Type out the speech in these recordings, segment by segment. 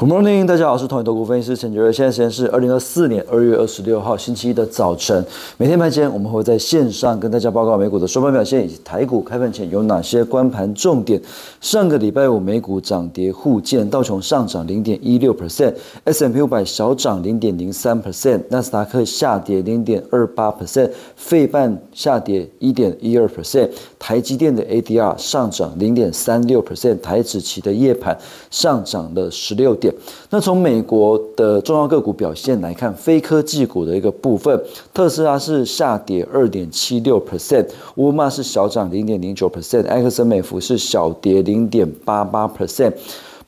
Good morning，大家好，我是统一投顾分析师陈杰瑞。现在时间是二零二四年二月二十六号星期一的早晨。每天盘前我们会在线上跟大家报告美股的收盘表现，以及台股开盘前有哪些关盘重点。上个礼拜五美股涨跌互见，道琼上涨零点一六 percent，S M P 五百小涨零点零三 percent，纳斯达克下跌零点二八 percent，费半下跌一点一二 percent，台积电的 A D R 上涨零点三六 percent，台指期的夜盘上涨了十六点。那从美国的重要个股表现来看，非科技股的一个部分，特斯拉是下跌二点七六 percent，沃尔玛是小涨零点零九 percent，埃克森美孚是小跌零点八八 percent，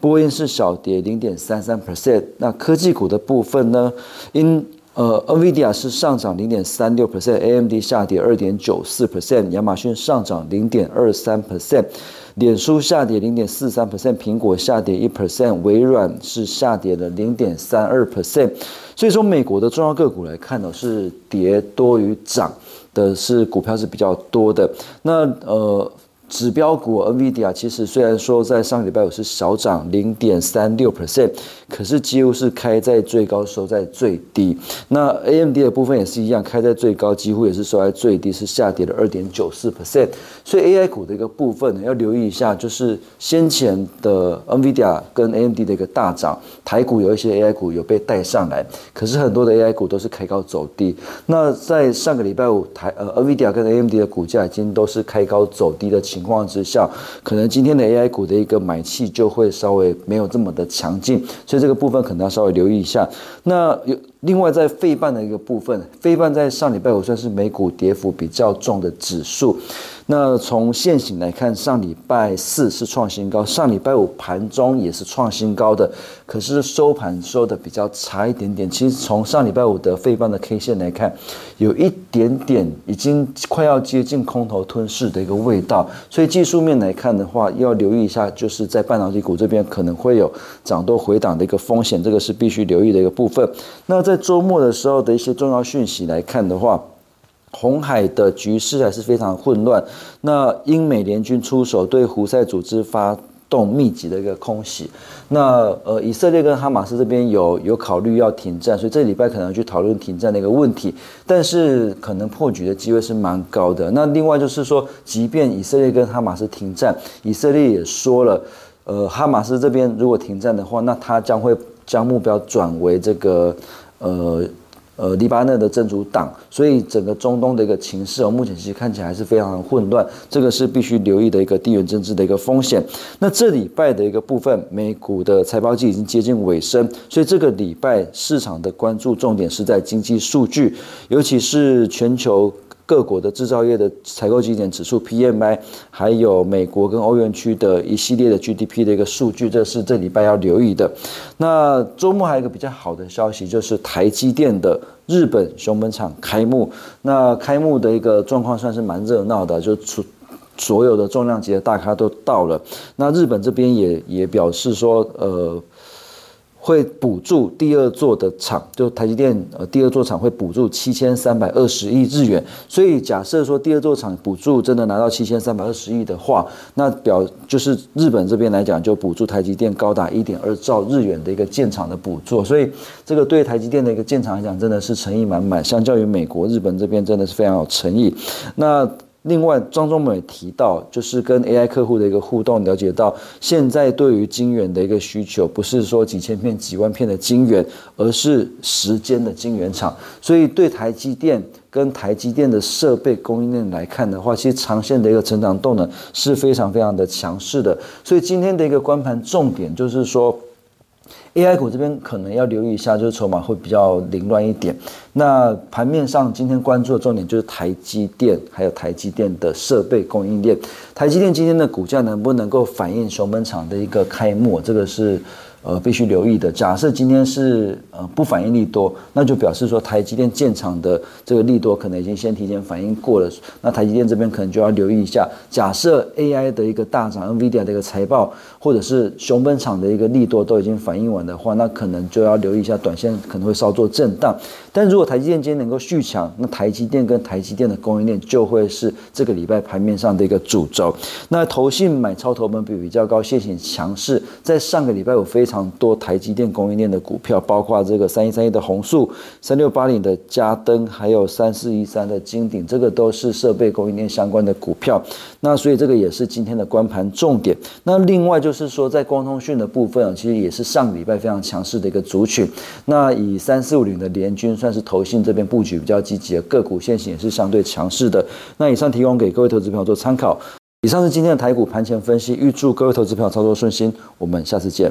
波音是小跌零点三三 percent。那科技股的部分呢？因呃，NVIDIA 是上涨零点三六 percent，AMD 下跌二点九四 percent，亚马逊上涨零点二三 percent。脸书下跌零点四三 percent，苹果下跌一 percent，微软是下跌了零点三二 percent。所以说，美国的重要个股来看呢，是跌多于涨的，是股票是比较多的。那呃。指标股 NVIDIA 其实虽然说在上个礼拜五是小涨零点三六 percent，可是几乎是开在最高收在最低。那 AMD 的部分也是一样，开在最高，几乎也是收在最低，是下跌了二点九四 percent。所以 AI 股的一个部分呢，要留意一下，就是先前的 NVIDIA 跟 AMD 的一个大涨，台股有一些 AI 股有被带上来，可是很多的 AI 股都是开高走低。那在上个礼拜五台呃 NVIDIA 跟 AMD 的股价已经都是开高走低的情。情况之下，可能今天的 AI 股的一个买气就会稍微没有这么的强劲，所以这个部分可能要稍微留意一下。那有另外在费半的一个部分，费半在上礼拜五算是美股跌幅比较重的指数。那从现行来看，上礼拜四是创新高，上礼拜五盘中也是创新高的，可是收盘收的比较差一点点。其实从上礼拜五的费半的 K 线来看，有一点点已经快要接近空头吞噬的一个味道。所以技术面来看的话，要留意一下，就是在半导体股这边可能会有涨多回档的一个风险，这个是必须留意的一个部分。那在在周末的时候的一些重要讯息来看的话，红海的局势还是非常混乱。那英美联军出手对胡塞组织发动密集的一个空袭。那呃，以色列跟哈马斯这边有有考虑要停战，所以这礼拜可能去讨论停战的一个问题。但是可能破局的机会是蛮高的。那另外就是说，即便以色列跟哈马斯停战，以色列也说了，呃，哈马斯这边如果停战的话，那他将会将目标转为这个呃。呃，黎巴嫩的真主党，所以整个中东的一个情势哦，目前其实看起来还是非常混乱，这个是必须留意的一个地缘政治的一个风险。那这礼拜的一个部分，美股的财报季已经接近尾声，所以这个礼拜市场的关注重点是在经济数据，尤其是全球。各国的制造业的采购经理指数 PMI，还有美国跟欧元区的一系列的 GDP 的一个数据，这是这礼拜要留意的。那周末还有一个比较好的消息，就是台积电的日本熊本厂开幕。那开幕的一个状况算是蛮热闹的，就所所有的重量级的大咖都到了。那日本这边也也表示说，呃。会补助第二座的厂，就台积电呃第二座厂会补助七千三百二十亿日元，所以假设说第二座厂补助真的拿到七千三百二十亿的话，那表就是日本这边来讲就补助台积电高达一点二兆日元的一个建厂的补助，所以这个对台积电的一个建厂来讲真的是诚意满满，相较于美国、日本这边真的是非常有诚意。那。另外，张忠谋也提到，就是跟 AI 客户的一个互动，了解到现在对于晶圆的一个需求，不是说几千片、几万片的晶圆，而是时间的晶圆厂。所以，对台积电跟台积电的设备供应链来看的话，其实长线的一个成长动能是非常非常的强势的。所以，今天的一个关盘重点就是说。AI 股这边可能要留意一下，就是筹码会比较凌乱一点。那盘面上今天关注的重点就是台积电，还有台积电的设备供应链。台积电今天的股价能不能够反映熊本厂的一个开幕？这个是。呃，必须留意的。假设今天是呃不反应利多，那就表示说台积电建厂的这个利多可能已经先提前反应过了。那台积电这边可能就要留意一下。假设 AI 的一个大涨，NVIDIA 的一个财报，或者是熊本厂的一个利多都已经反应完的话，那可能就要留意一下，短线可能会稍作震荡。但如果台积电今天能够续强，那台积电跟台积电的供应链就会是这个礼拜盘面上的一个主轴。那投信买超投本比比较高，现行强势，在上个礼拜有非。常多台积电供应链的股票，包括这个三一三一的宏树、三六八零的嘉登，还有三四一三的金鼎，这个都是设备供应链相关的股票。那所以这个也是今天的关盘重点。那另外就是说，在光通讯的部分啊，其实也是上个礼拜非常强势的一个族群。那以三四五零的联军算是投信这边布局比较积极的个股，现行也是相对强势的。那以上提供给各位投资朋友做参考。以上是今天的台股盘前分析，预祝各位投资朋友操作顺心。我们下次见。